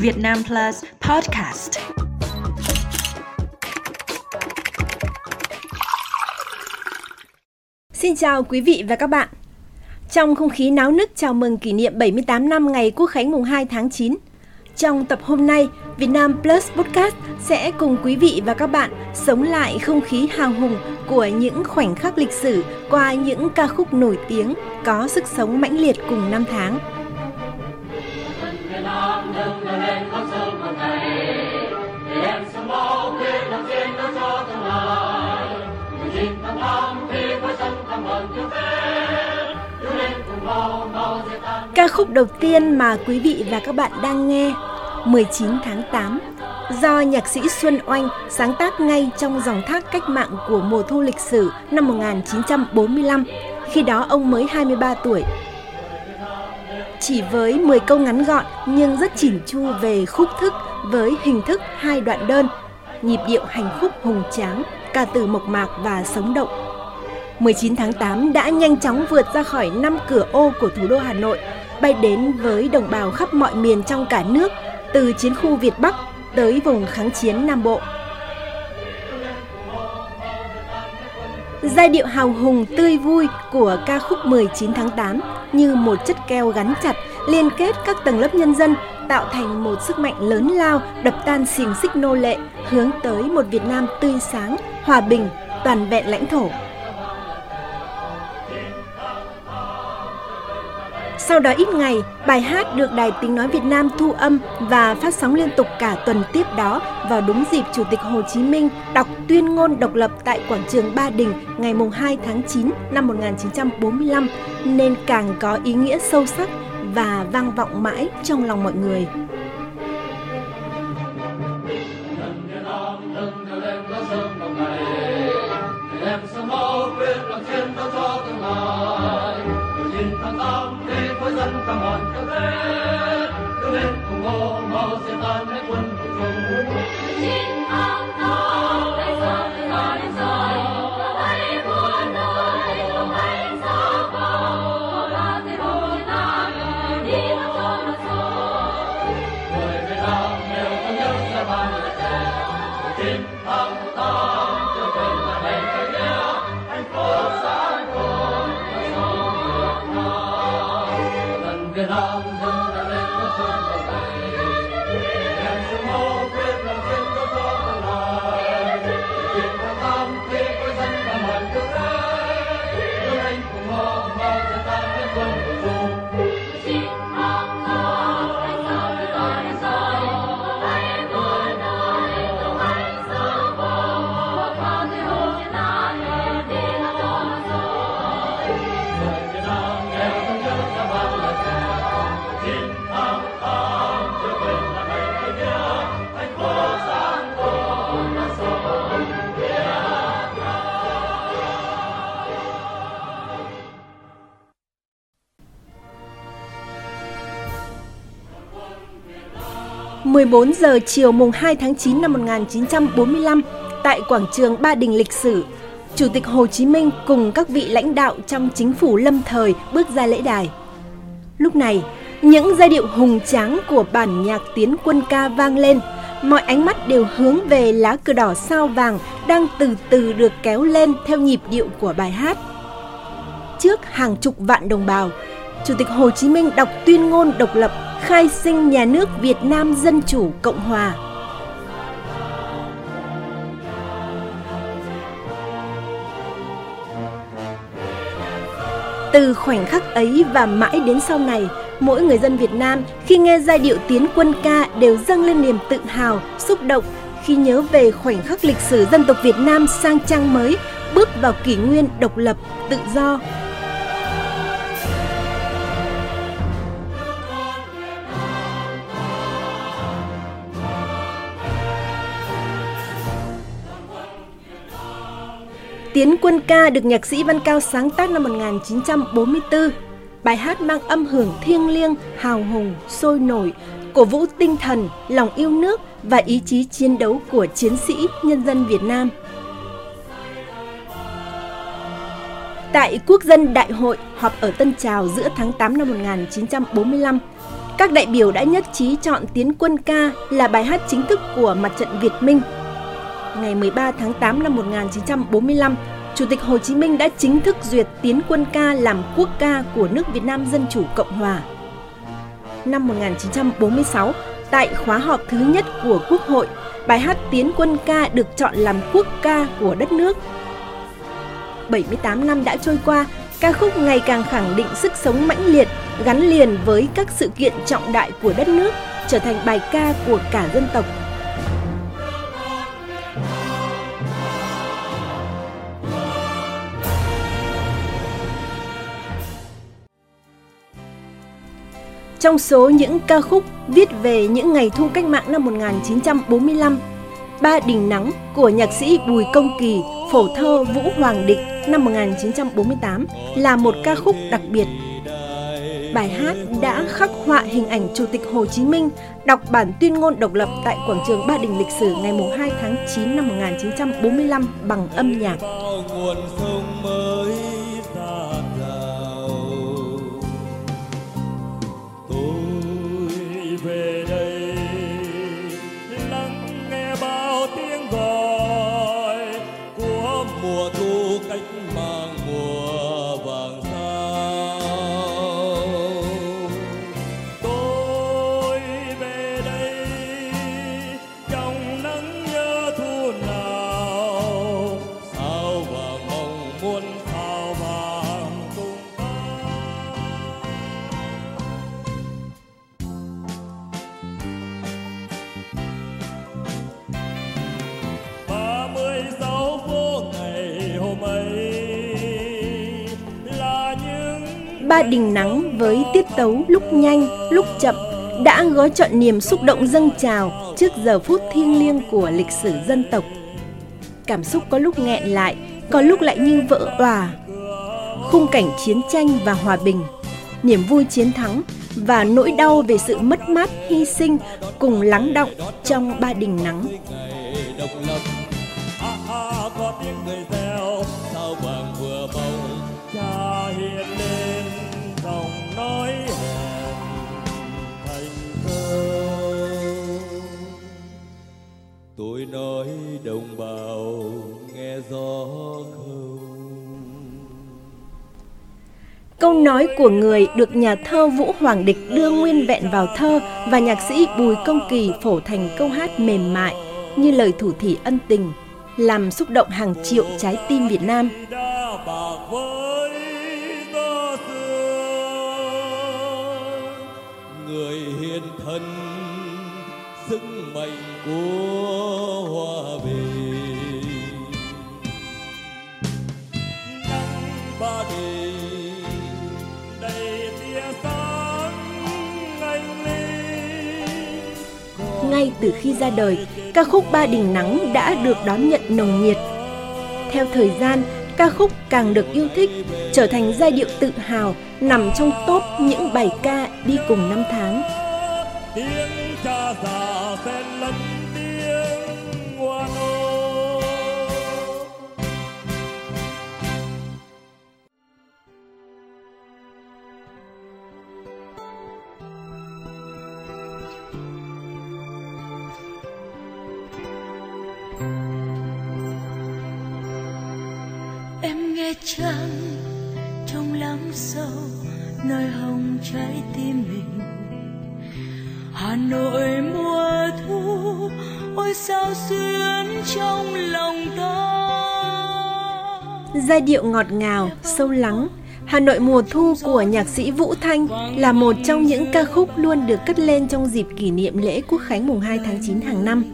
Việt Nam Plus Podcast. Xin chào quý vị và các bạn. Trong không khí náo nức chào mừng kỷ niệm 78 năm ngày Quốc khánh mùng 2 tháng 9, trong tập hôm nay, Việt Nam Plus Podcast sẽ cùng quý vị và các bạn sống lại không khí hào hùng của những khoảnh khắc lịch sử qua những ca khúc nổi tiếng có sức sống mãnh liệt cùng năm tháng. Ca khúc đầu tiên mà quý vị và các bạn đang nghe 19 tháng 8 do nhạc sĩ Xuân Oanh sáng tác ngay trong dòng thác cách mạng của mùa thu lịch sử năm 1945, khi đó ông mới 23 tuổi. Chỉ với 10 câu ngắn gọn nhưng rất chỉn chu về khúc thức với hình thức hai đoạn đơn, nhịp điệu hành khúc hùng tráng, ca từ mộc mạc và sống động. 19 tháng 8 đã nhanh chóng vượt ra khỏi năm cửa ô của thủ đô Hà Nội, bay đến với đồng bào khắp mọi miền trong cả nước từ chiến khu Việt Bắc tới vùng kháng chiến Nam Bộ. Giai điệu hào hùng tươi vui của ca khúc 19 tháng 8 như một chất keo gắn chặt liên kết các tầng lớp nhân dân tạo thành một sức mạnh lớn lao đập tan xiềng xích nô lệ hướng tới một Việt Nam tươi sáng, hòa bình, toàn vẹn lãnh thổ. Sau đó ít ngày, bài hát được Đài Tiếng Nói Việt Nam thu âm và phát sóng liên tục cả tuần tiếp đó vào đúng dịp Chủ tịch Hồ Chí Minh đọc tuyên ngôn độc lập tại quảng trường Ba Đình ngày 2 tháng 9 năm 1945 nên càng có ý nghĩa sâu sắc và vang vọng mãi trong lòng mọi người. Em sớm mơ quyết làm chiến cho tương lai, nhìn tháng tám khối dân ca ngọn cho thế đứng lên cùng hô mau diệt tan hết quân của chúng xin thắng 14 giờ chiều mùng 2 tháng 9 năm 1945 tại quảng trường Ba Đình lịch sử, Chủ tịch Hồ Chí Minh cùng các vị lãnh đạo trong chính phủ lâm thời bước ra lễ đài. Lúc này, những giai điệu hùng tráng của bản nhạc tiến quân ca vang lên, mọi ánh mắt đều hướng về lá cờ đỏ sao vàng đang từ từ được kéo lên theo nhịp điệu của bài hát. Trước hàng chục vạn đồng bào, Chủ tịch Hồ Chí Minh đọc tuyên ngôn độc lập khai sinh nhà nước Việt Nam Dân Chủ Cộng Hòa. Từ khoảnh khắc ấy và mãi đến sau này, mỗi người dân Việt Nam khi nghe giai điệu tiến quân ca đều dâng lên niềm tự hào, xúc động khi nhớ về khoảnh khắc lịch sử dân tộc Việt Nam sang trang mới, bước vào kỷ nguyên độc lập, tự do, Tiến quân ca được nhạc sĩ Văn Cao sáng tác năm 1944. Bài hát mang âm hưởng thiêng liêng, hào hùng, sôi nổi, cổ vũ tinh thần, lòng yêu nước và ý chí chiến đấu của chiến sĩ nhân dân Việt Nam. Tại Quốc dân Đại hội họp ở Tân Trào giữa tháng 8 năm 1945, các đại biểu đã nhất trí chọn Tiến quân ca là bài hát chính thức của mặt trận Việt Minh. Ngày 13 tháng 8 năm 1945, Chủ tịch Hồ Chí Minh đã chính thức duyệt Tiến quân ca làm quốc ca của nước Việt Nam Dân Chủ Cộng Hòa. Năm 1946, tại khóa họp thứ nhất của Quốc hội, bài hát Tiến quân ca được chọn làm quốc ca của đất nước. 78 năm đã trôi qua, ca khúc ngày càng khẳng định sức sống mãnh liệt, gắn liền với các sự kiện trọng đại của đất nước, trở thành bài ca của cả dân tộc. Trong số những ca khúc viết về những ngày thu cách mạng năm 1945, Ba Đình Nắng của nhạc sĩ Bùi Công Kỳ, phổ thơ Vũ Hoàng Định năm 1948 là một ca khúc đặc biệt. Bài hát đã khắc họa hình ảnh Chủ tịch Hồ Chí Minh đọc bản tuyên ngôn độc lập tại quảng trường Ba Đình lịch sử ngày 2 tháng 9 năm 1945 bằng âm nhạc. nguồn sông mới Ba đình nắng với tiết tấu lúc nhanh, lúc chậm đã gói chọn niềm xúc động dâng trào trước giờ phút thiêng liêng của lịch sử dân tộc. Cảm xúc có lúc nghẹn lại, có lúc lại như vỡ òa. Khung cảnh chiến tranh và hòa bình, niềm vui chiến thắng và nỗi đau về sự mất mát hy sinh cùng lắng động trong ba đình nắng. Nói đồng bào nghe gió không Câu nói của người được nhà thơ Vũ Hoàng Địch đưa nguyên vẹn vào thơ và nhạc sĩ Bùi Công Kỳ phổ thành câu hát mềm mại như lời thủ thỉ ân tình, làm xúc động hàng triệu trái tim Việt Nam. người hiền thân sức mạnh của Ngay từ khi ra đời, ca khúc Ba Đình Nắng đã được đón nhận nồng nhiệt. Theo thời gian, ca khúc càng được yêu thích, trở thành giai điệu tự hào nằm trong top những bài ca đi cùng năm tháng. tiếng cha già xen lẫn em nghe trong lắng sâu nơi hồng trái tim mình. Hà nội mùa thu ôi sao xuyến trong lòng ta. Giai điệu ngọt ngào, sâu lắng, Hà Nội mùa thu của nhạc sĩ Vũ Thanh là một trong những ca khúc luôn được cất lên trong dịp kỷ niệm lễ Quốc khánh mùng 2 tháng 9 hàng năm.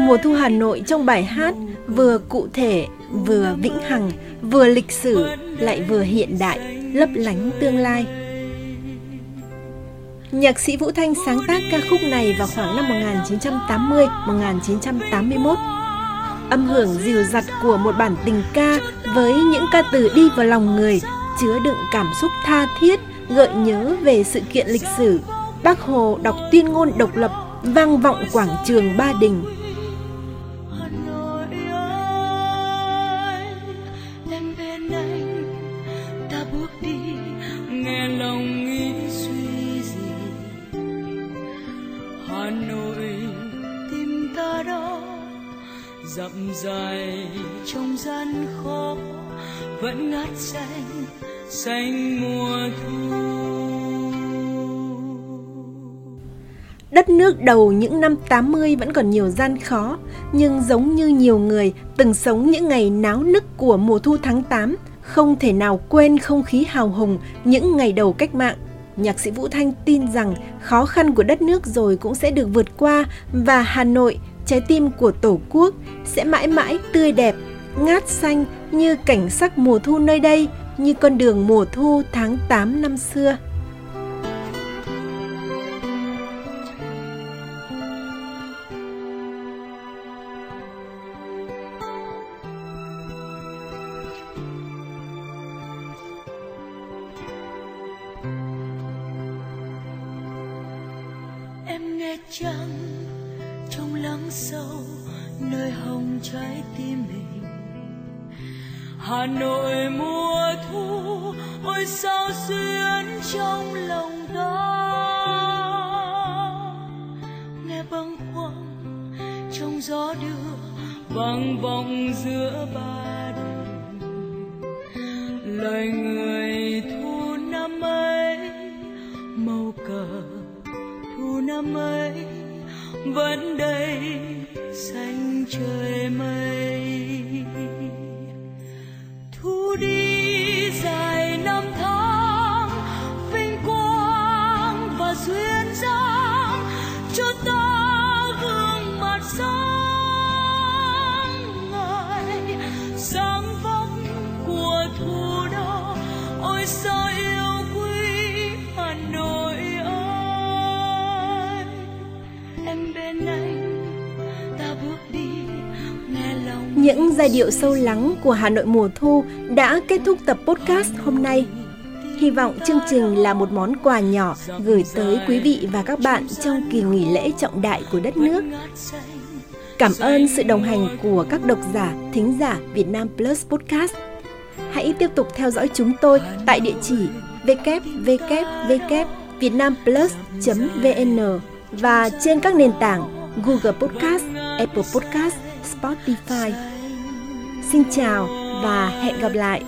Mùa thu Hà Nội trong bài hát vừa cụ thể, vừa vĩnh hằng, vừa lịch sử, lại vừa hiện đại, lấp lánh tương lai. Nhạc sĩ Vũ Thanh sáng tác ca khúc này vào khoảng năm 1980-1981 âm hưởng dịu dặt của một bản tình ca với những ca từ đi vào lòng người, chứa đựng cảm xúc tha thiết, gợi nhớ về sự kiện lịch sử. Bác Hồ đọc tuyên ngôn độc lập vang vọng quảng trường Ba Đình. Dặm dài trong gian khó vẫn ngát xanh xanh mùa thu Đất nước đầu những năm 80 vẫn còn nhiều gian khó, nhưng giống như nhiều người từng sống những ngày náo nức của mùa thu tháng 8, không thể nào quên không khí hào hùng những ngày đầu cách mạng. Nhạc sĩ Vũ Thanh tin rằng khó khăn của đất nước rồi cũng sẽ được vượt qua và Hà Nội, trái tim của Tổ quốc, sẽ mãi mãi tươi đẹp, ngát xanh như cảnh sắc mùa thu nơi đây, như con đường mùa thu tháng 8 năm xưa. em nghe trăng sâu, nơi hồng trái tim mình. Hà nội mùa thu ôi sao xuyến trong lòng ta. Nghe bâng khuâng, trong gió đưa, vang vọng giữa ba đình lời vẫn đây xanh trời mây. Những giai điệu sâu lắng của Hà Nội mùa thu đã kết thúc tập podcast hôm nay. Hy vọng chương trình là một món quà nhỏ gửi tới quý vị và các bạn trong kỳ nghỉ lễ trọng đại của đất nước. Cảm ơn sự đồng hành của các độc giả, thính giả Việt Nam Plus Podcast. Hãy tiếp tục theo dõi chúng tôi tại địa chỉ www.vietnamplus.vn và trên các nền tảng Google Podcast, Apple Podcast, Spotify. Xin chào và hẹn gặp lại.